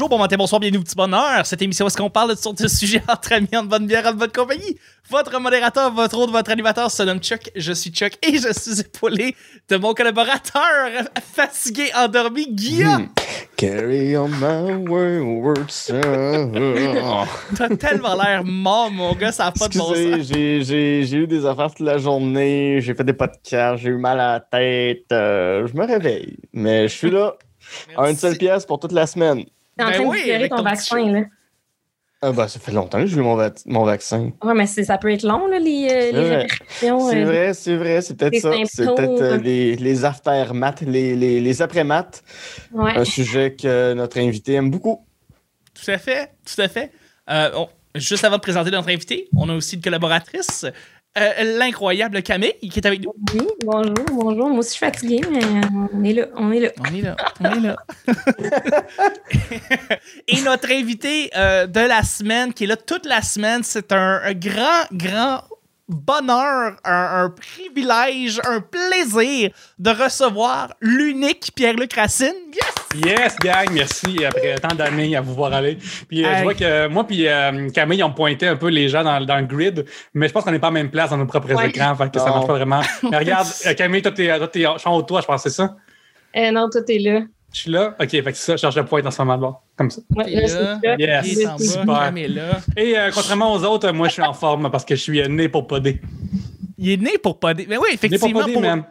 bonjour, bon matin, bonsoir, bienvenue au petit bonheur. Cette émission, est-ce qu'on parle de sortes de sujets entre amis, en bonne bière, en bonne compagnie? Votre modérateur, votre autre, votre animateur se nomme Chuck. Je suis Chuck et je suis épaulé de mon collaborateur fatigué, endormi, Guillaume. Carry on my wayward son. T'as tellement l'air mort, mon gars, ça a pas de bon Excusez, sens. j'ai- eu des affaires toute la journée, j'ai fait des podcasts, j'ai eu mal à la tête. euh, je me réveille, mais je suis là, à une seule pièce pour toute la semaine. T'es en Ben train oui, de ton vaccin, là. Ah bah, ça fait longtemps que j'ai eu mon, va- mon vaccin. Ouais, mais c'est- ça peut être long, là, les, euh, les vrai. répercussions. C'est euh. vrai, c'est vrai, c'est peut-être les ça. C'est peut-être euh, les, les after-maths, les, les, les après-maths. Ouais. Un sujet que notre invité aime beaucoup. Tout à fait, tout à fait. Euh, on- juste avant de présenter notre invité, on a aussi une collaboratrice, euh, l'incroyable Camille, qui est avec nous. Oui, bonjour, bonjour. Moi aussi, je suis fatiguée, mais on est là, on est là. On est là, on est là. Et notre invité euh, de la semaine, qui est là toute la semaine, c'est un, un grand, grand bonheur, un, un privilège, un plaisir de recevoir l'unique Pierre-Luc Racine. Yes! Yes, gang, merci. Après tant d'années à vous voir aller. Puis euh, je vois que moi puis euh, Camille, on pointé un peu les gens dans, dans le grid, mais je pense qu'on n'est pas à la même place dans nos propres Ouais. écrans, fait que ça Non. marche pas vraiment. Mais regarde, euh, Camille, toi, t'es, toi, t'es en haut de toi, je pense, c'est ça? Euh, non, toi, t'es là. Je suis là? OK, fait que c'est ça, je cherche le point dans ce moment là comme ça. Ouais, là, là. Yes. Il est en bas, Super. Cam est là. Et euh, contrairement aux autres, moi, je suis en forme parce que je suis euh, né pour poder. Il est né pour pas Mais oui, Né pour effectivement. poder, pour- man.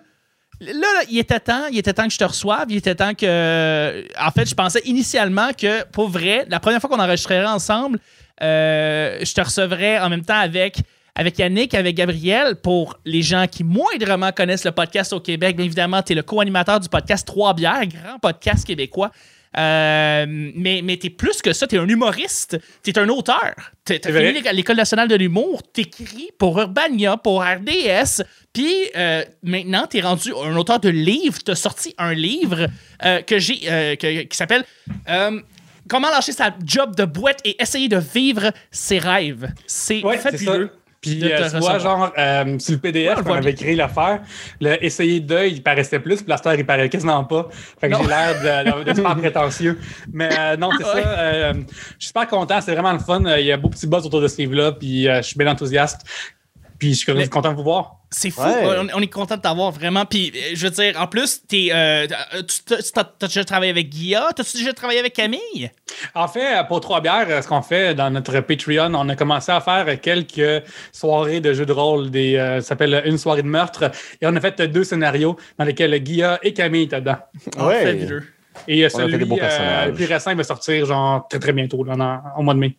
Là, là, il était temps, il était temps que je te reçoive, il était temps que... En fait, je pensais initialement que, pour vrai, la première fois qu'on enregistrerait ensemble, euh, je te recevrais en même temps avec, avec Yannick, avec Gabriel, pour les gens qui moindrement connaissent le podcast au Québec. Bien évidemment, tu es le co-animateur du podcast Trois Bières, grand podcast québécois. Euh, mais mais t'es plus que ça, t'es un humoriste, t'es un auteur. C'est vrai. fini l'École nationale de l'humour, t'écris pour Urbania, pour RDS, puis euh, maintenant t'es rendu un auteur de livres, t'as sorti un livre euh, que j'ai que- qui s'appelle Comment lâcher sa job de boîte et essayer de vivre ses rêves. C'est Ouais, fabuleux. Puis, de euh, tu vois, recevoir. genre, euh, sur le Ouais, on PDF qu'on voit avait créé l'affaire, le essayer d'œil, il paraissait plus, puis la star, il paraît quasiment pas. Fait que j'ai l'air de, de, de super prétentieux. Mais euh, non, c'est Ouais. ça. euh, je suis super content, c'est vraiment le fun. Euh, Il y a beau petit buzz autour de ce livre-là, puis euh, je suis bien enthousiaste. Puis je suis Mais- content de vous voir. C'est fou. Ouais. On, on est content de t'avoir vraiment. Puis, euh, je veux dire, en plus, t'es, euh, euh, tu déjà travaillé avec Guilla? T'as-tu déjà travaillé avec Camille? En fait, pour Trois Bières, ce qu'on fait dans notre Patreon, on a commencé à faire quelques soirées de jeux de rôle, des, euh, ça s'appelle Une soirée de meurtre, et on a fait deux scénarios dans lesquels Guilla et Camille étaient dedans. Ah, Ouais. Et On a fait celui des beaux euh, le plus récent il va sortir genre très très bientôt, là, dans- au mois de mai.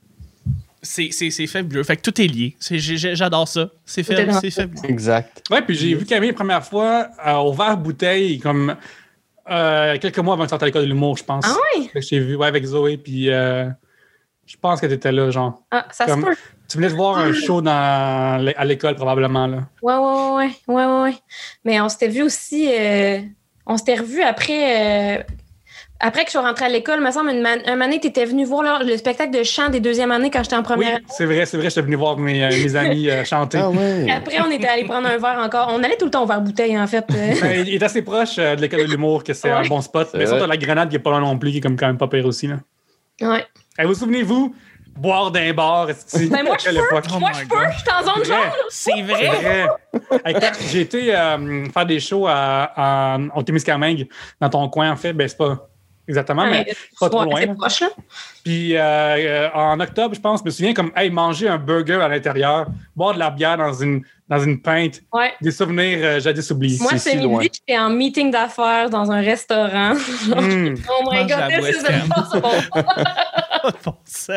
C'est, c'est, c'est fabuleux. Fait que tout est lié. J'adore ça. C'est, fabuleux. Exact. Ouais, puis j'ai vu Camille la première fois euh, au verre bouteille, comme euh, quelques mois avant que sorte à l'école de l'humour, je pense. Ah que j'ai vu ouais, avec Zoé, puis euh, je pense que tu étais là, genre. Ah, ça Comme- se peut. Tu venais de voir un show dans, l'é- à l'école, probablement, là. Ouais, ouais, ouais, ouais, ouais, ouais, ouais. Mais on s'était vu aussi, euh, on s'était revu après, euh, après que je suis rentrée à l'école. me semble, une, man- un année, tu étais venu voir le, le spectacle de chant des deuxième année quand j'étais en Oui, première. c'est vrai, c'est vrai, j'étais venu voir mes, euh, mes amis euh, chanter. Ah ouais. Après, on était allé prendre un verre encore. On allait tout le temps au verre bouteille, en fait. Ben, il est assez proche euh, de l'école de l'humour, que c'est un bon spot. Mais t'as la grenade qui est pas loin non plus, qui est comme quand même pas pire aussi. Là. Ouais. Vous souvenez-vous, boire d'un bar, Ben, moi, je peux. Oh Moi, my je peux. Je suis en zone jaune. C'est C'est vrai. vrai. Hey, quand J'ai été euh, faire des shows à, à, au Témiscamingue, dans ton coin, en fait. Ben, c'est pas exactement, mais pas trop loin. c'est là. proche, là. Puis euh, euh, en octobre, je pense, je me souviens comme hey, manger un burger à l'intérieur, boire de la bière dans une, dans une pinte, Ouais. des souvenirs euh, jadis oubliés. Moi, C'est c'est si midi, j'étais en meeting d'affaires dans un restaurant. Hmm. oh my god, bon sens.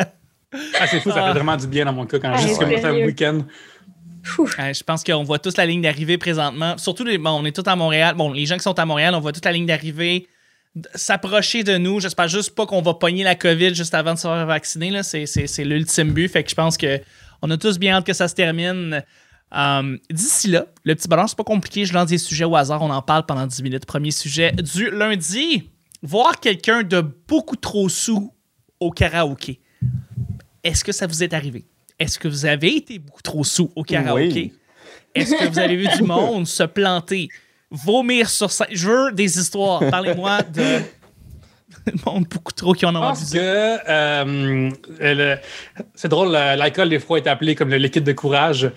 Ah, c'est fou, ça Ah. fait vraiment du bien dans mon cas quand Ah, juste comme ouais. ça un week-end. Euh, je pense qu'on voit tous la ligne d'arrivée présentement. Surtout, les, bon, on est tous à Montréal. Bon, les gens qui sont à Montréal, on voit toute la ligne d'arrivée s'approcher de nous. J'espère juste pas qu'on va pogner la COVID juste avant de se faire vacciner. là. C'est, l'ultime but. Fait que je pense que on a tous bien hâte que ça se termine. Um, D'ici là, le petit ballon, c'est pas compliqué. Je lance des sujets au hasard. On en parle pendant 10 minutes. Premier sujet du lundi. Voir quelqu'un de beaucoup trop sous au karaoké. Est-ce que ça vous est arrivé? Est-ce que vous avez été beaucoup trop sous au karaoké? Oui. Est-ce que vous avez vu du monde se planter, vomir sur scène? Je veux des histoires. Parlez-moi de. le monde beaucoup trop qui en ont que euh, c'est drôle, l'alcool des fois est appelé comme le liquide de courage.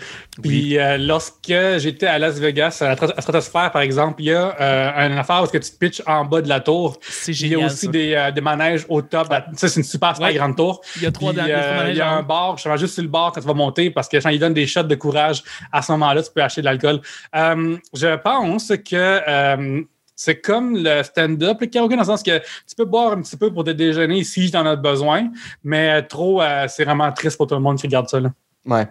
Puis euh, lorsque j'étais à Las Vegas, à la Stratosphère par exemple, il y a euh, une affaire où est-ce que tu te pitches en bas de la tour. C'est Il y a génial. aussi des, euh, des manèges au top. Ça, c'est une super, super Ouais. grande tour. Il y a trois Puis, euh, manèges il y a un bar, je vais juste sur le bar quand tu vas monter parce que quand ils donnent des shots de courage, à ce moment-là, tu peux acheter de l'alcool. Euh, je pense que euh, c'est comme le stand-up, le karaoké, dans le sens que tu peux boire un petit peu pour te déjeuner si tu en as besoin, mais trop, euh, c'est vraiment triste pour tout le monde qui regarde ça. Là. Ouais.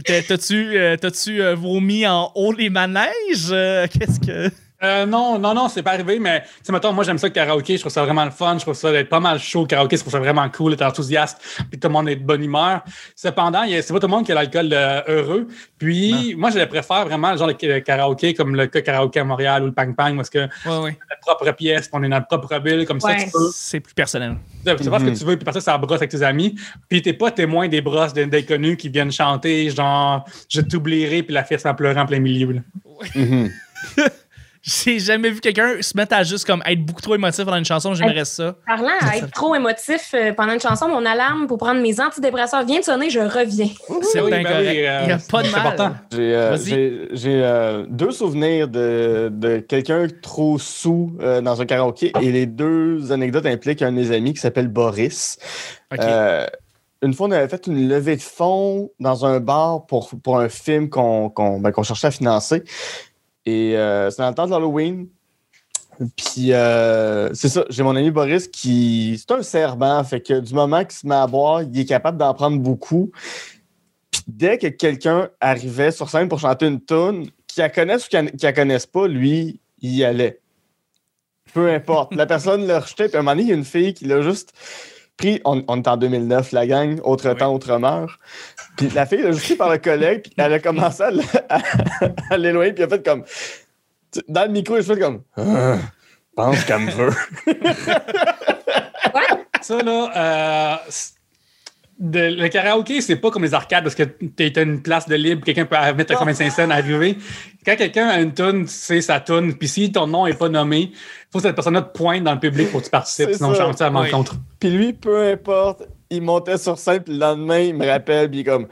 T'as-tu euh, t'as-tu, euh, vomi en haut des manèges? Euh, Qu'est-ce que. Euh, non, non, non, c'est pas arrivé, mais tu sais, mettons, moi j'aime ça le karaoké, je trouve ça vraiment le fun, je trouve ça d'être pas mal chaud le karaoké, je trouve ça vraiment cool, d'être enthousiaste, puis tout le monde est de bonne humeur. Cependant, c'est pas tout le monde qui a l'alcool euh, heureux. Puis moi, je le préfère vraiment le genre de karaoké comme le karaoké à Montréal ou le Pang Pang, parce que Ouais, ouais. notre propre pièce, puis on est notre propre ville, comme ça, tu peux. C'est plus personnel. Tu sais pas ce que tu veux, puis passer ça brosse avec tes amis. Puis t'es pas témoin des brosses d'un- d'inconnus qui viennent chanter, genre, je t'oublierai, puis la fille en pleurant en plein milieu. là. Mhm. J'ai jamais vu quelqu'un se mettre à juste comme être beaucoup trop émotif pendant une chanson. J'aimerais ça. Parlant à être trop émotif euh, pendant une chanson, mon alarme pour prendre mes antidépresseurs vient de sonner, je reviens. C'est oui, bien ben correct. euh, Il n'y a pas de c'est mal. important. J'ai euh, Vas-y. j'ai- j'ai, euh, deux souvenirs de, de quelqu'un trop sous euh, dans un karaoké et les deux anecdotes impliquent un de mes amis qui s'appelle Boris. Euh, une fois, on avait fait une levée de fonds dans un bar pour, pour un film qu'on qu'on ben, qu'on cherchait à financer. Et euh, c'est dans le temps de l'Halloween. Puis euh, c'est ça, j'ai mon ami Boris qui. C'est un serment, fait que du moment qu'il se met à boire, il est capable d'en prendre beaucoup. Puis dès que quelqu'un arrivait sur scène pour chanter une tune, qu'il la connaisse ou qu'il la connaisse pas, lui, il y allait. Peu importe. La personne le rejetait. Puis à un moment donné, il y a une fille qui l'a juste pris. On, on est en 2009, la gang, autre Oui. temps, autre meurt. Puis la fille juste pris par le collègue, puis elle a commencé à, l- à- à l'éloigner, puis elle a fait comme. Dans le micro, elle a fait comme. Ah, pense qu'elle me veut. Ça, là, euh, de- le karaoké, c'est pas comme les arcades parce que tu as une place de libre, quelqu'un peut mettre 85 cents à arriver. Quand quelqu'un a une tune, c'est sa tune, puis si ton nom n'est pas nommé, il faut que cette personne-là te pointe dans le public pour que tu participes, sinon ça. je chante à Oui. l'encontre. Puis lui, peu importe, il montait sur scène, puis le lendemain, il me rappelle, puis il est comme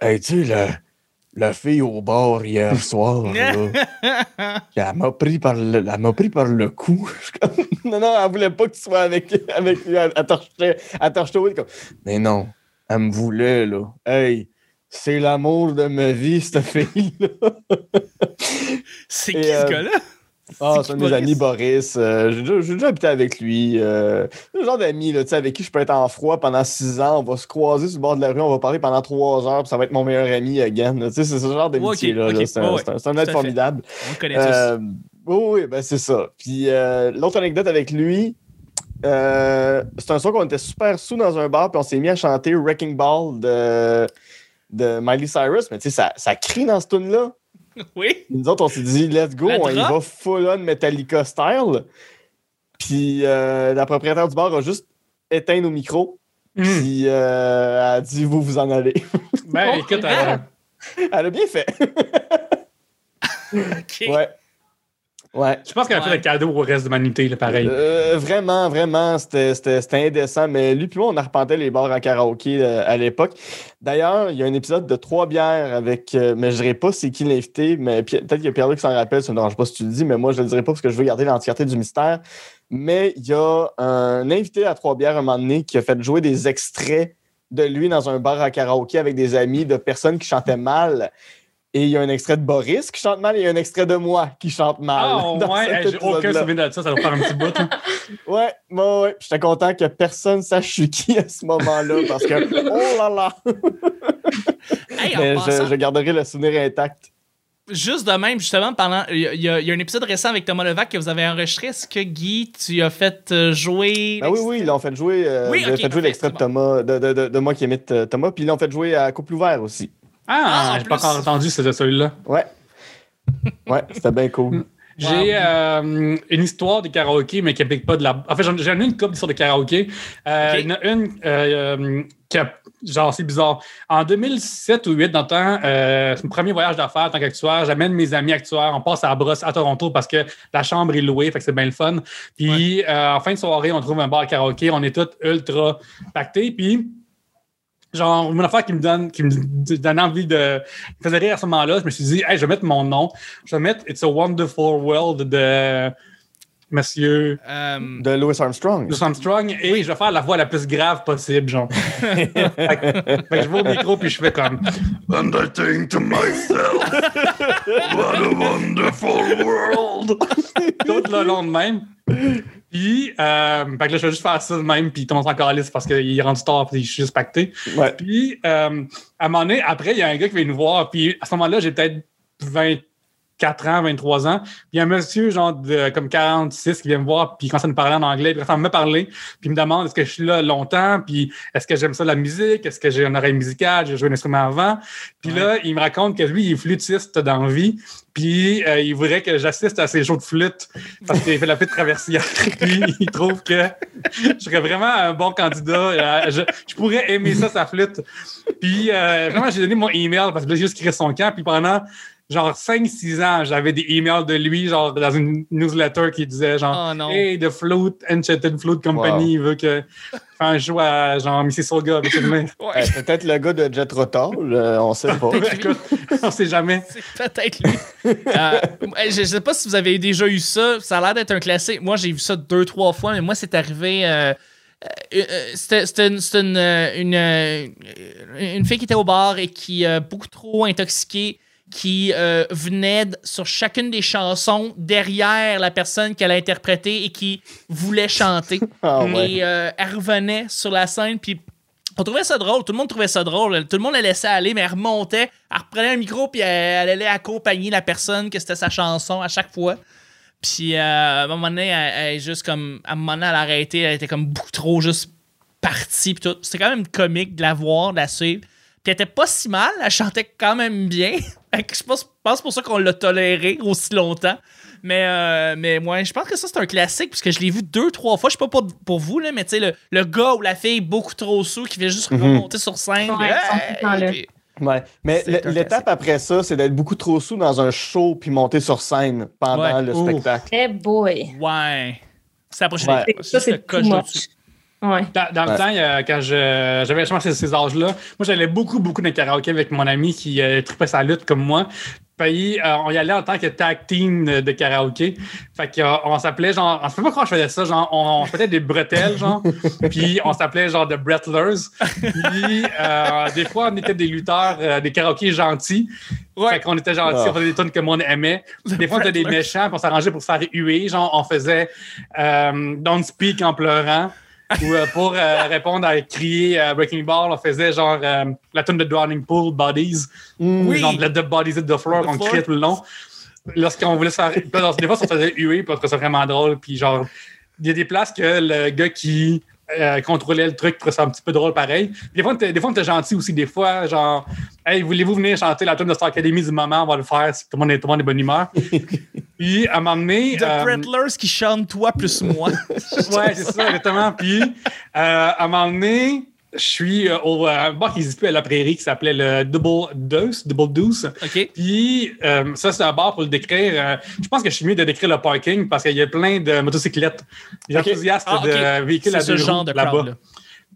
Hey, tu sais, la, fille au bar hier soir, là, elle m'a pris, par le- elle m'a pris par le cou. Non, non, elle voulait pas que tu sois avec, avec lui rejeter au lit, comme, Mais non, elle me voulait, là. Hey, c'est l'amour de ma vie, cette fille-là. C'est qui ce euh, gars-là? Ah, C'est c'est un de mes amis, Boris. Euh, j'ai, déjà, habité avec lui. Euh, c'est le genre d'ami avec qui je peux être en froid pendant six ans. On va se croiser sur le bord de la rue, on va parler pendant trois heures, puis ça va être mon meilleur ami again. c'est ce genre d'amitié-là. ok, là. ok. C'est, un, Ouais, c'est un- être formidable. On connaît Euh, oui, oui, ben c'est ça. Puis euh, l'autre anecdote avec lui, euh, c'est un soir qu'on était super sous dans un bar, puis on s'est mis à chanter Wrecking Ball de, de Miley Cyrus. Mais tu sais, ça, ça crie dans ce tune-là. Oui. Nous autres, on s'est dit, let's go, on y va full-on Metallica style. Puis euh, la propriétaire du bar a juste éteint nos micros. Hmm. Puis euh, elle a dit, vous vous en allez. Ben, Oh, écoute, ah. euh, elle a bien fait. OK. ouais. Ouais. je pense qu'elle a fait le cadeau au reste de l'humanité, là, pareil. Euh, vraiment, vraiment, c'était- c'était c'était indécent. Mais lui, puis moi, on arpentait les bars à karaoké euh, à l'époque. D'ailleurs, il y a un épisode de trois bières avec. euh, mais je dirais pas c'est qui l'invité, mais peut-être qu'il y a Pierre-Luc qui s'en rappelle, ça ne me dérange pas si tu le dis, mais moi, je le dirai pas parce que je veux garder l'entièreté du mystère. Mais il y a un invité à trois bières à un moment donné qui a fait jouer des extraits de lui dans un bar à karaoké avec des amis de personnes qui chantaient mal. Et il y a un extrait de Boris qui chante mal et il y a un extrait de moi qui chante mal. Ah, dans ouais, j'ai aucun souvenir de ça, ça va faire un petit bout. hein. Ouais, ouais, ouais. J'étais content que personne sache je suis qui à ce moment-là parce que, oh là là! Hey, Mais je, je garderai le souvenir intact. juste de même, justement, pendant. Il y, a- y un épisode récent avec Thomas Levac que vous avez enregistré. Est-ce que Guy, tu as fait euh, jouer. Ben oui, oui, ils l'ont fait jouer. euh, Oui, ils ont ok, fait jouer l'extrait de. Thomas, de, de, de, de moi qui imite euh, Thomas, puis ils l'ont fait jouer à Couple ouvert aussi. Ah, Ah, j'ai pas encore entendu ce- celui-là. Ouais. Ouais, c'était bien cool. J'ai euh, une histoire de karaoké, mais qui n'implique pas de la. En fait, j'en ai une couple d'histoires de karaoké. Euh. Il y en a une euh, qui a- genre, c'est bizarre. En 2007 ou 2008, dans le temps, euh, c'est mon premier voyage d'affaires en tant qu'actuaire. J'amène mes amis actuaires. On passe à la brosse à Toronto parce que la chambre est louée, fait que c'est bien le fun. Puis euh, en fin de soirée, on trouve un bar à karaoké. On est tous ultra pactés. Puis genre une affaire qui me donne qui me donne envie de me faisait rire à ce moment-là je me suis dit hey, je vais mettre mon nom. Je vais mettre It's a Wonderful World de Monsieur Euh, De Louis Armstrong. Louis Armstrong et je vais faire la voix la plus grave possible genre. Fait, que, fait que je vais au micro puis je fais comme And I think to myself what a wonderful world. Tout le long de même puis, euh, fait que là, je vais juste faire ça de même, puis tout le monde s'en calisse parce qu'il est rendu tard, puis je suis juste pacté. Ouais. Puis, euh, à un moment donné, après, il y a un gars qui vient nous voir, puis à ce moment-là, j'ai peut-être 24 ans, 23 ans. Puis, il y a un monsieur, genre, de comme 46 qui vient me voir, puis il commence à me parler en anglais, puis il me parler, puis il me demande est-ce que je suis là longtemps, puis est-ce que j'aime ça la musique, est-ce que j'ai une oreille musicale, j'ai joué un instrument avant. Puis là, il me raconte que lui, il est flûtiste dans la vie, puis euh, il voudrait que j'assiste à ses shows de flûte parce qu'il fait la flûte traversière. puis il trouve que je serais vraiment un bon candidat. Euh, je, je pourrais aimer ça, sa flûte. Puis euh, vraiment, j'ai donné mon email parce que là, j'ai juste créé son camp. Puis pendant genre 5-6 ans, j'avais des emails de lui, genre dans une newsletter qui disait genre Oh non. Hey, The Flute, Enchanted Flute Company, il veut que faire un show à genre Mississauga avec une main. Euh, Peut-être le gars de Jet Rotal, euh, on sait pas. Écoute, on sait jamais. C'est peut-être lui. Euh, je ne sais pas si vous avez déjà eu ça. Ça a l'air d'être un classique. Moi, j'ai vu ça deux, trois fois, mais moi, c'est arrivé. euh, euh, C'était une, une, une, une fille qui était au bar et qui, euh, beaucoup trop intoxiquée, qui euh, venait sur chacune des chansons derrière la personne qu'elle a interprétée et qui voulait chanter. Ah ouais. Et euh, elle revenait sur la scène, puis on trouvait ça drôle. Tout le monde trouvait ça drôle. Tout le monde la laissait aller, mais elle remontait, elle reprenait un micro, puis elle, elle allait accompagner la personne que c'était sa chanson à chaque fois. Puis euh, à un moment donné, elle, juste comme. À un moment donné, elle a arrêté, elle était comme beaucoup trop juste partie. Puis tout. C'était quand même comique de la voir, de la suivre. Puis elle était pas si mal, elle chantait quand même bien. Je pense, pour ça qu'on l'a toléré aussi longtemps. Mais, euh, mais moi, je pense que ça, c'est un classique, puisque je l'ai vu deux, trois fois. Je sais pas pour, pour vous, là, mais tu sais, le, le gars ou la fille beaucoup trop sous qui vient juste Mhm. remonter sur scène. Ouais, là. Ouais. Mais l'étape après ça, c'est d'être beaucoup trop sous dans un show puis monter sur scène pendant Ouais. le Ouh. spectacle. Eh boy. Ouais. C'est la prochaine Ouais. étape. Ça, c'est le coche. Ouais. Dans, dans Ouais. le temps, il y a- quand je- j'avais justement ces, ces âges-là, moi, j'allais beaucoup, beaucoup dans le karaoké avec mon ami qui euh, tripait sa lutte comme moi. Puis, euh, on y allait en tant que tag team de, karaoké. Fait qu'on s'appelait genre. On se fait pas quand je faisais ça, genre, on, on faisait des bretelles, genre. puis, on s'appelait genre The Brettlers. Puis, euh, des fois, on était des lutteurs, euh, des karaokés gentils. Ouais. Fait qu'on était gentils, Ah. on faisait des tunes que le monde aimait. Des fois, on était des méchants, puis on s'arrangeait pour se faire huer. Genre, on faisait euh, Don't Speak en pleurant. Ou euh, pour euh, répondre à crier à Breaking Ball, on faisait genre euh, la tune de Drowning Pool, Bodies. Mm. Oui. Genre Let the Bodies hit the floor, The on floor. criait tout le long. Lorsqu'on voulait faire. Des fois, on se faisait huer, on trouvait ça vraiment drôle. Puis genre, il y a des places que le gars qui euh, contrôlait le truc trouvait ça un petit peu drôle pareil. Des fois, on était, des fois, on était gentil aussi. Des fois, genre, hey, voulez-vous venir chanter la tune de Star Academy du moment? On va le faire si tout le monde est, tout le monde est bonne humeur. Puis, à un moment donné. The euh, Brettlers qui chantent toi plus moi. Ouais, c'est ça, exactement. Puis, euh, à un moment donné, je suis euh, au euh, bar qui n'existe plus à la prairie qui s'appelait le Double Deuce, Double Deuce. OK? Puis, euh, ça, c'est un bar pour le décrire. euh, je pense que je suis mieux de décrire le parking parce qu'il y a plein de motocyclettes, des Ok. enthousiastes Ah, ok. de véhicules à ce deux genre de là-bas. là.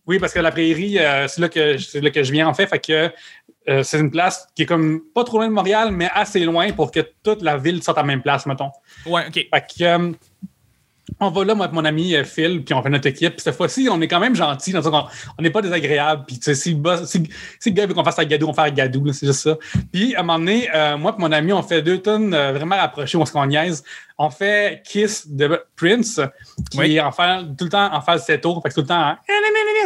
Oui, parce que la prairie, c'est là, que- c'est là que je viens en fait. Fait que c'est une place qui est comme pas trop loin de Montréal, mais assez loin pour que toute la ville sorte à la même place, mettons. Ouais, OK. Fait que, on va là, moi, avec mon ami euh, Phil, puis on fait notre équipe. Puis cette fois-ci, on est quand même gentil. dans le sens qu'on- On n'est pas désagréable. Puis, tu sais, si, si, si le gars veut qu'on fasse un gadou, on fait un gadou. C'est juste ça. Puis, à un moment donné, euh, moi et mon ami, on fait deux tonnes euh, vraiment rapprochées, on se qu'on niaise. On fait Kiss de Prince, qui Oui. est en phase- tout le temps en phase 7 tours. Fait que tout le temps,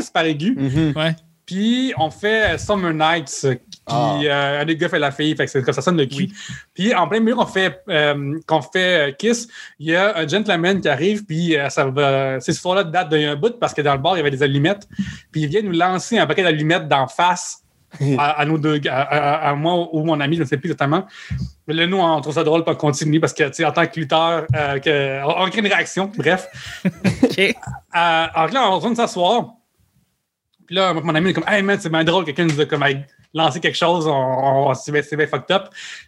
c'est par aigu. Ouais. Puis on fait Summer Nights, qui euh, un des gars fait la fille, fait que c'est comme ça sonne le cul. Oui. Puis en plein milieu qu'on fait euh, qu'on fait euh, Kiss, il y a un gentleman qui arrive, puis euh, ça va. Ces soirs-là date d'un bout parce que dans le bar, il y avait des allumettes. Puis il vient nous lancer un paquet d'allumettes d'en face. À, à nous deux, à, à- à moi ou mon ami, je ne sais plus exactement. Mais là, nous, on trouve ça drôle pour continuer parce que, tu sais, en tant que lutteur, euh, que- on, on crée une réaction. Bref. Euh, alors là, on retourne s'asseoir. Puis là, mon ami est comme, hey man, c'est bien drôle, quelqu'un nous a comme lancé quelque chose, on, on, c'est bien fucked up.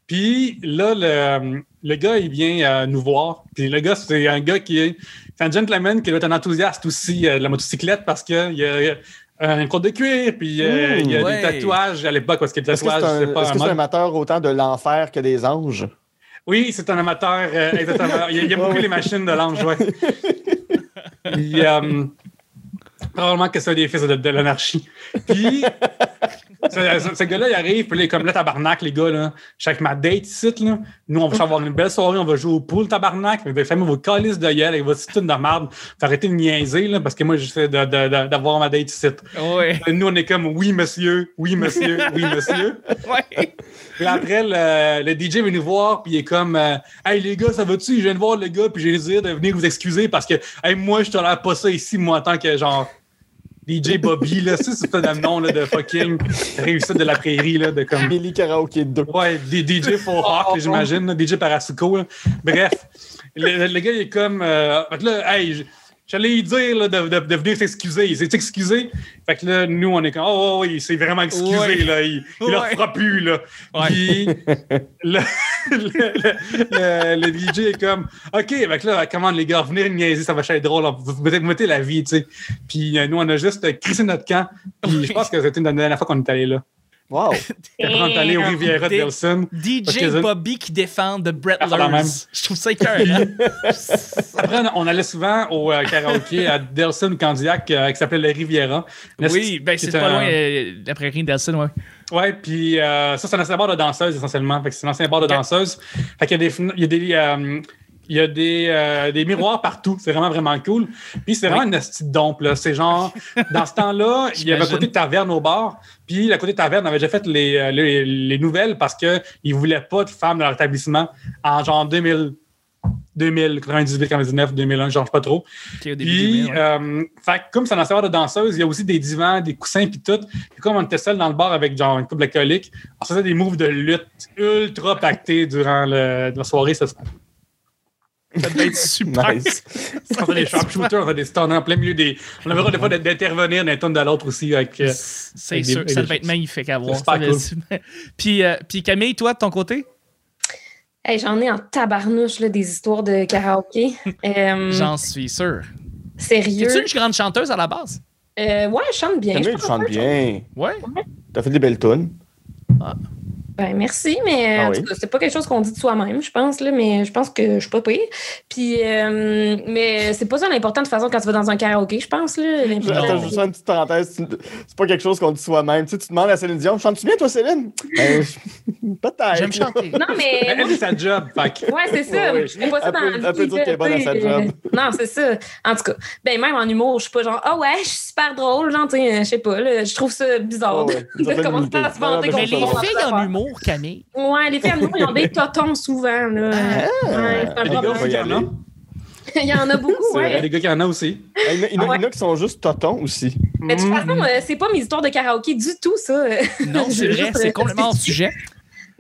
Puis là, le, le gars, il vient euh, nous voir. Puis le gars, c'est un gars qui est, c'est un gentleman qui est un enthousiaste aussi euh, de la motocyclette parce qu'il y a un code de cuir, puis euh, il y a des tatouages à l'époque parce que les tatouages, Est-ce c'est pas que c'est un amateur autant de l'enfer que des anges? Oui, c'est un amateur, euh, exactement. Il, il aime beaucoup les machines de l'ange, ouais. Puis, euh, probablement que c'est des fils de, de l'anarchie. Puis, ce, ce- ce gars-là, il arrive, puis il est comme là, tabarnak, les gars, là. Je suis avec ma date ici, là. Nous, on va avoir une belle soirée, on va jouer au pool, tabarnak. Mais faites-moi vos calices de gueule avec votre style de merde. Faut arrêter de niaiser, là, parce que moi, j'essaie d'avoir ma date ici. Ouais. Nous, on est comme, oui, monsieur, oui, monsieur, oui, monsieur. Ouais. Puis après, le, le DJ vient nous voir, puis il est comme euh, Hey les gars, ça va-tu? Je viens de voir le gars, puis j'ai désir de venir vous excuser parce que hey, moi, je tolère pas ça ici, moi, en tant que genre DJ Bobby, là. Ça, c'est le nom là, de fucking réussite de la prairie, là, de comme. Billy Karaoke 2. Ouais, DJ Full Hawk, j'imagine, DJ Parasuco. Bref, le, le gars, il est comme. Euh, là, hey, je- j'allais lui dire là, de, de, de venir s'excuser. Il s'est excusé. Fait que là, nous, on est comme, oh, oui, il s'est vraiment excusé, Ouais. là. Il, leur Ouais. fera plus, là. Ouais. Puis, le, le, le- le DJ est comme, OK, fait que là, comment les gars, venez niaiser, ça va être drôle. Vous, mettez- vous mettez la vie, tu sais. Puis, euh, nous, on a juste crissé notre camp. Puis, je pense que c'était une dernière fois qu'on est allé là. Wow! Quand on est allé au Riviera de DJ Bobby qui défend de Brett. Lurs. Je trouve ça écœurant. Après, on- allait souvent au euh, karaoké à Delson, Candiac, euh, qui s'appelle le Riviera. oui, ben c'est pas un- loin euh, la prairie d'Elson, ouais. Ouais, puis euh, ça, c'est un ancien bar de danseuse, essentiellement. C'est un ancien bar de danseuse. Fait qu'il y a des, il y a des, euh, des, miroirs partout. C'est vraiment, vraiment cool. Puis c'est vraiment une petite dompe. C'est genre, dans ce temps-là, il y avait côté de taverne au bar. Puis la côté de taverne avait déjà fait les, euh, les, les nouvelles parce qu'ils ne voulaient pas de femmes dans leur établissement en genre 2000, 2000, 98, 99, 2001, je ne pas trop. Puis, 2000, ouais. euh, fait que comme c'est un bar de danseuse, il y a aussi des divans, des coussins, puis tout. Puis comme on était seul dans le bar avec genre une couple d'alcooliques, on faisait des moves de lutte ultra pactés durant le- la soirée. Ça, Ça devait être super. Nice. on faisait des sharpshooters, on faisait des stunners en plein milieu des. On avait le droit des fois d'intervenir d'un tonne de l'autre aussi avec. euh, C'est avec des- sûr, ça devait être magnifique à voir. C'est super Ça devait être- puis, euh, puis Camille, toi, de ton côté? Hey, J'en ai en tabarnouche là, des histoires de karaoké. Euh, J'en suis sûr. sérieux? Es-tu une grande chanteuse à la base? Euh, ouais, je chante bien. Camille, Je tu chantes bien. Ouais. T'as fait des belles tunes. Ben, merci, mais Ah en oui. tout cas, c'est pas quelque chose qu'on dit de soi-même, je pense, là, mais je pense que je suis pas pire. Puis, euh, mais c'est pas ça l'important de toute façon quand tu vas dans un karaoké, je pense. Là, Attends, c'est- juste une petite parenthèse. C'est pas quelque chose qu'on dit soi-même. Tu, sais, tu demandes à Céline Dion, chantes-tu bien, toi, Céline? Ben, Peut-être. J'aime chanter. Non, mais. Elle c'est sa job. Fait Ouais, c'est ça. Ouais, ouais. Je fais pas ça Elle dans peut- elle dire qu'elle est bonne à sa job. euh, Non, c'est ça. En tout cas, ben même en humour, je suis pas genre, ah ouais, je suis super drôle, genre, tu sais, je sais pas, là, je trouve ça bizarre Ouais, ouais. De commencer à se vanter les contre va. filles en humour, Camille. Ouais, les filles en humour, ils ont des totons souvent, là. Ouais, c'est un Les gars problème. aussi, il y en a. Il y en a beaucoup, Il y a des gars qui en ont aussi. Il y en a- il y en a- il y en a qui sont juste totons aussi. Mais de toute façon, euh, c'est pas mes histoires de karaoké du tout, ça. Non, c'est Je- vrai, c'est euh, complètement hors sujet.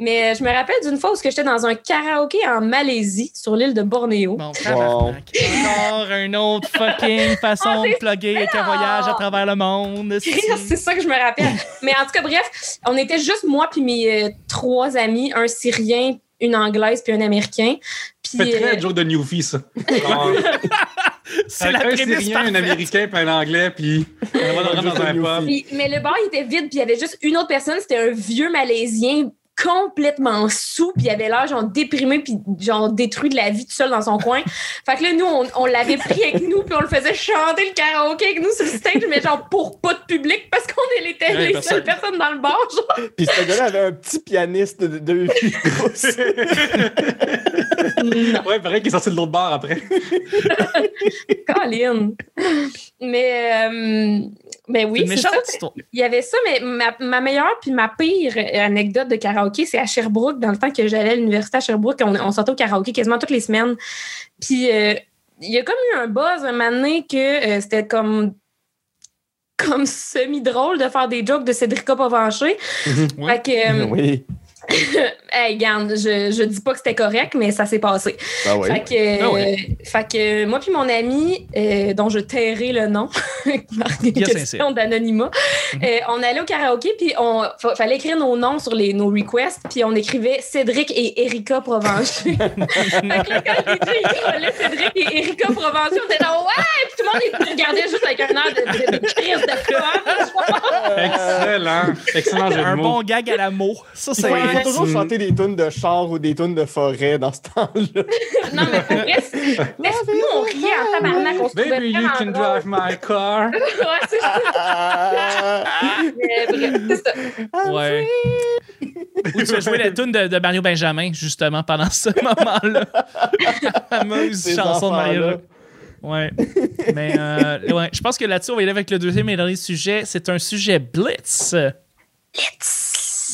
Mais euh, je me rappelle d'une fois où j'étais dans un karaoké en Malaisie, sur l'île de Bornéo. Bon, tabarnak. Encore une autre fucking façon Ah, de c'est plugger avec un voyage à travers le monde. c'est ça que je me rappelle. Mais en tout cas, bref, on était juste moi puis mes euh, trois amis, un Syrien, une Anglaise puis un Américain. Puis, C'est très euh, joke de Newfie, ça. C'est la un Syrien, un. Américain, puis un Anglais, puis on va rentrer dans un pub. puis- mais le bar il était vide, puis il y avait juste une autre personne, c'était un vieux Malaisien complètement sous, puis il avait l'air genre déprimé, puis genre détruit de la vie tout seul dans son coin. Fait que là, nous, on, on l'avait pris avec nous, puis on le faisait chanter le karaoké avec nous sur le stage, mais genre pour pas de public, parce qu'on était Ouais, les personne. seules personnes dans le bar. Genre. Puis ce gars-là avait un petit pianiste de, de 8 pouces. Ouais, pareil qu'il est sorti de l'autre bar après. Colin. Mais, euh, mais oui, C'est ça. histoire. Il y avait ça, mais ma, ma meilleure puis ma pire anecdote de karaoké, c'est à Sherbrooke, dans le temps que j'allais à l'université à Sherbrooke. On, on sortait au karaoké quasiment toutes les semaines. Puis euh, il y a comme eu un buzz un moment donné que euh, c'était comme comme semi-drôle de faire des jokes de Cédric Pavanchet. Ouais. Fait que, euh, oui. hey, garde, je, je dis pas que c'était correct, mais ça s'est passé. Oui. Fait que, Ah oui. euh, fait que moi puis mon ami, euh, dont je tairai le nom, par des Bien questions sincère. d'anonymat, Mhm. euh, on allait au karaoké, puis on fa- fallait écrire nos noms sur les, nos requests, puis on écrivait Cédric et Erika Provencher. fait que là, quand les Cédric et Erika Provencher, on était genre ouais, puis tout le monde nous regardait juste avec un air de, de, de crise de fun. Excellent. Excellent Un bon gag à la mot. Ça, c'est. Ouais, Ouais. toujours chanter des tunes de char ou des tunes de forêt dans ce temps-là. non, mais pour vrai, nous, on riait en tabarnak, on se Baby, you can drôle. drive my car. Ouais, c'est ça. Mais bref, c'est ça. Ouais. Ou tu fais jouer la tune de, de Mario Benjamin, justement, pendant ce moment-là. La fameuse Ces chanson de Mario. Ouais. Mais euh, ouais, je pense que là-dessus, on va y aller avec le deuxième et dernier sujet. C'est un sujet Blitz.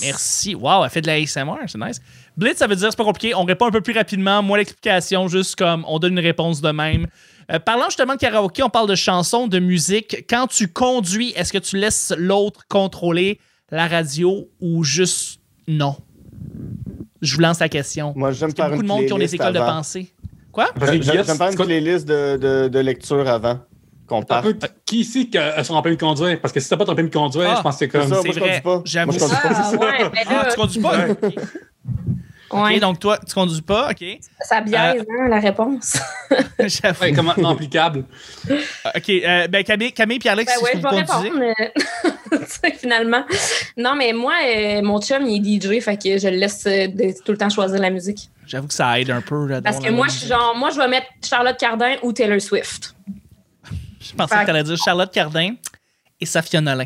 Merci. Wow, elle fait de la ASMR, c'est nice. Blitz, ça veut dire c'est pas compliqué. On répond un peu plus rapidement. Moi, l'explication, juste comme on donne une réponse de même. Euh, parlant justement de karaoké, on parle de chansons, de musique. Quand tu conduis, est-ce que tu laisses l'autre contrôler la radio ou juste non? Je vous lance la question. Moi, j'aime Il y a faire beaucoup une de monde qui ont des écoles de pensée. Quoi? Parce que J'aime faire une playlist de, de, de lecture avant qu'on peu, qui ici qui a son permis de conduire? Parce que si t'as pas ton permis de conduire, Ah, je pense que c'est comme. ça, moi, je vrai. conduis pas. J'avoue. Moi, je conduis pas. Ah, ouais, mais Ah, tu conduis pas? Ouais, donc toi, tu conduis pas, ok. ça biaise, hein, la réponse. J'avoue. Ouais, comment non applicable? Ok, euh, ben Camille, Camille puis Alex, Ben si ouais, vous conduisez. euh, sais, finalement. Non, mais moi, euh, mon chum, il est DJ, fait que je le laisse euh, de- tout le temps choisir la musique. J'avoue que ça aide un peu. là, Parce que moi, je musique. suis genre, moi, je vais mettre Charlotte Cardin ou Taylor Swift. Je pensais que t'allais dire Charlotte Cardin et Safia Nolin.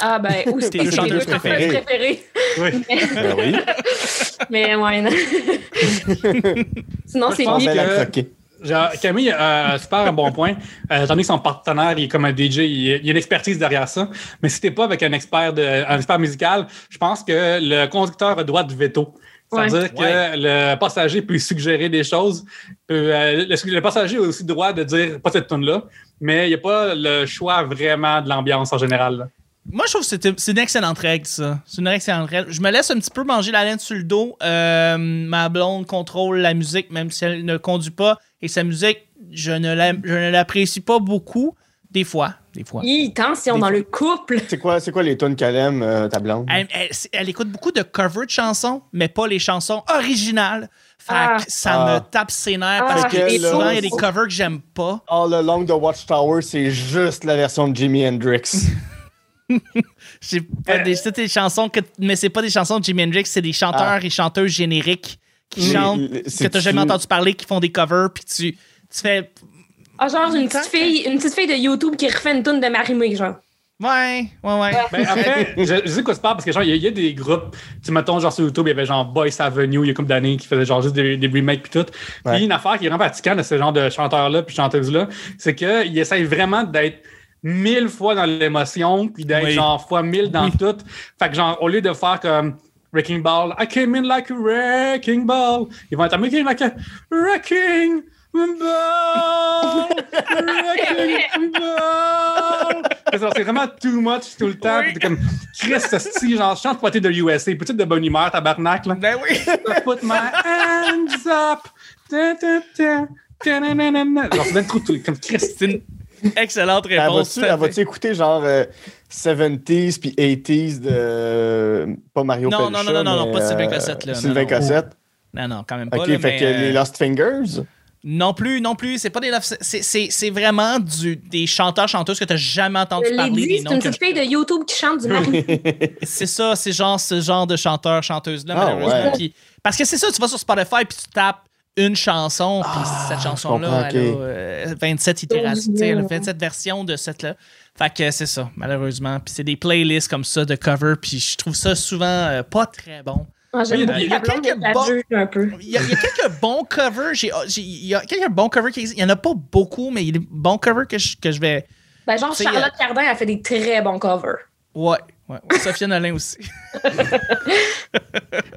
Ah, ben, ou Tes deux chanteuses préférées. préférées. Oui. Ben oui. Mais ouais, non. Sinon, c'est pense lui. Que-. Genre, Camille a un super bon point. Euh, étant donné que son partenaire il est comme un DJ, il, il y a une expertise derrière ça. Mais si t'es pas avec un expert, de, un expert musical, je pense que le conducteur a droit de veto. C'est-à-dire que Ouais. le passager peut suggérer des choses. peut, euh, le, le passager a aussi le droit de dire pas cette tune là mais il n'y a pas le choix vraiment de l'ambiance en général. Moi, je trouve que c'est une excellente règle, ça. C'est une excellente règle. Je me laisse un petit peu manger la laine sur le dos. Euh, ma blonde contrôle la musique, même si elle ne conduit pas. Et sa musique, je ne l'apprécie pas beaucoup. Des fois. Des fois. Hi, tension Des dans fois. le couple. C'est quoi, c'est quoi les tunes qu'elle aime, euh, ta blonde? Elle, elle- elle écoute beaucoup de covers de chansons, mais pas les chansons originales. Fait Ah. que ça Ah. me tape ses nerfs Ah, parce que il y a des covers que j'aime pas. All Along the Watchtower, c'est juste la version de Jimi Hendrix. C'est pas des, c'est des chansons que, mais c'est pas des chansons de Jimi Hendrix, c'est des chanteurs Ah. et chanteuses génériques qui chantent, que t'as jamais entendu parler, qui font des covers, puis tu, tu fais. Ah, genre une petite fille, une petite fille de YouTube qui refait une tune de Marimé, genre. Ouais, ouais, ouais. Ben, en fait, je, je sais quoi se passe parce que genre, il y, a- il y a des groupes, tu mettons, genre sur YouTube, il y avait genre Boys Avenue, il y a comme d'années qui faisaient genre juste des, des remakes puis tout. Puis Ouais. une affaire qui est vraiment pratiquante de ce genre de chanteurs-là puis chanteuses-là, c'est qu'ils essayent vraiment d'être mille fois dans l'émotion puis d'être Oui. genre fois mille dans tout. Fait que genre, au lieu de faire comme Wrecking Ball, I came in like a wrecking ball, ils vont être I'm making like a wrecking. C'est vraiment too much tout le temps. Oui. T'es comme, Chris, ce genre, chante pas t'es de USA, petite de bonne humeur, tabarnak, là. Ben oui. Put my hands up. Ta, ta. Genre, c'est bien trop tout, comme Chris. C'est une excellente Elle réponse. elle va-tu écouter genre euh, 70s puis 80s de. euh, pas Mario Non, Pelcha, non, non, non, non, pas Sylvain euh, Cossette, là. Non, Sylvain. Cossette? Non, non, quand même pas. Ok, là, fait mais, que les euh, Lost Fingers? Non plus, non plus. C'est pas des. c'est- C'est c'est vraiment du, des chanteurs, chanteuses que t'as jamais entendu parler. c'est une petite fille de YouTube qui chante du. C'est ça, c'est genre ce genre de chanteur, chanteuse-là, Ah, malheureusement. ouais. Puis- parce que c'est ça, tu vas sur Spotify puis tu tapes une chanson, puis Ah, cette chanson-là, comprends, elle a ok. euh, 27 itérations, tu sais, elle a 27 versions de cette là. Fait que c'est ça, malheureusement. Puis c'est des playlists comme ça de cover, puis je trouve ça souvent euh, pas très bon. Ah, il y a quelques bons- juge un peu. Il y, a, il y a quelques bons covers, j'ai- il y a quelques bons covers qui existent. Il y en a pas beaucoup, mais il y a des bons covers que je, que je vais. Ben, genre, sais, Charlotte Cardin a fait des très bons covers. Ouais, ouais. ouais. Sophia Nolin aussi.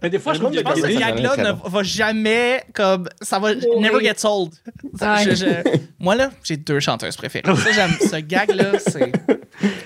Mais des fois, je Mais trouve pense que ce gag-là ne va jamais comme ça va Oui. never get old. Je- je- Moi, là, j'ai deux chanteuses préférées. Ça, j'aime. Ce gag-là, c'est.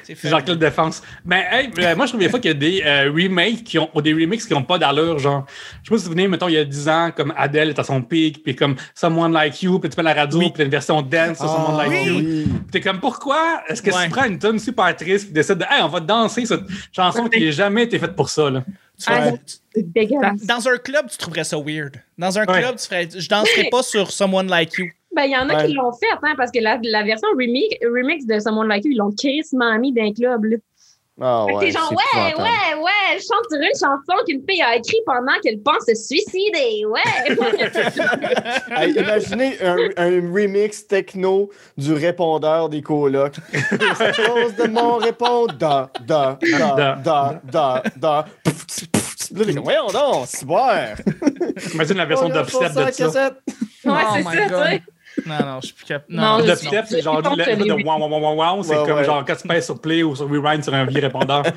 C'est Jean-Claude Défense. Ben, hey, euh, moi, je trouve des fois qu'il y a des euh, remakes qui ont, ou des remixes qui n'ont pas d'allure. Genre, je sais pas si vous souvenez, mettons, il y a 10 ans, comme Adele est à son pic, puis comme Someone Like You, puis tu fais la radio, puis t'as une version dance sur Someone Like Ah, You. oui. Puis T'es comme, pourquoi est-ce que Ouais. tu prends une tonne super triste, puis décides de, hey, on va danser cette chanson qui n'a jamais été faite pour ça, là? Tu Ah, dans, dégueulasse. dans un club, tu trouverais ça weird. Dans un Ouais. club, tu ferais. Je danserais pas sur Someone Like You. Ben, il y en a Ouais. qui l'ont fait, hein, parce que la, la version remix, remix de Someone Like You, ils l'ont crissement mis d'un club. Là. Ah, ouais, t'es genre, ouais, ouais, ouais, je chante sur une chanson qu'une fille a écrite pendant qu'elle pense se suicider. Ouais. Hey, imaginez un, un remix techno du répondeur des colocs. À cause de mon répondeur. Da, da, da, da, da, Voyons donc, c'est boire. Imagine la version ça de ça. cassette. Ouais, Oh c'est my ça, God. tu sais. Non, non, je suis plus capable. Non, Non, suis- Dubstep, c'est genre le le les de wow, wow, wow, wow, wow, c'est Ouais, comme ouais. genre quand tu pèses sur play ou sur rewind sur un vieux répondeur?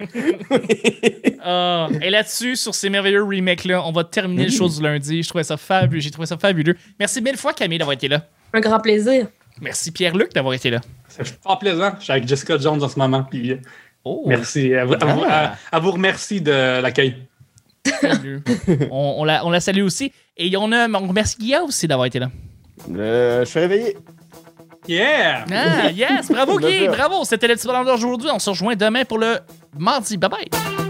Ah, et là-dessus, sur ces merveilleux remakes-là, on va terminer le show du lundi. Je trouvais ça fabuleux. J'ai trouvé ça fabuleux. Merci mille fois, Camille, d'avoir été là. Un grand plaisir. Merci, Pierre-Luc, d'avoir été là. C'est fort plaisant. Je suis avec Jessica Jones en ce moment. Puis, euh, Oh, merci. À vous, à vous- à- à vous remercie de l'accueil. fabuleux. on, on la, on la salue aussi. Et on, a, on remercie Guilla aussi d'avoir été là. Euh, je suis réveillé. Yeah! Ah, yes! Bravo, Guy! Bravo! C'était le petit bonheur d'aujourd'hui. On se rejoint demain pour le mardi. Bye bye!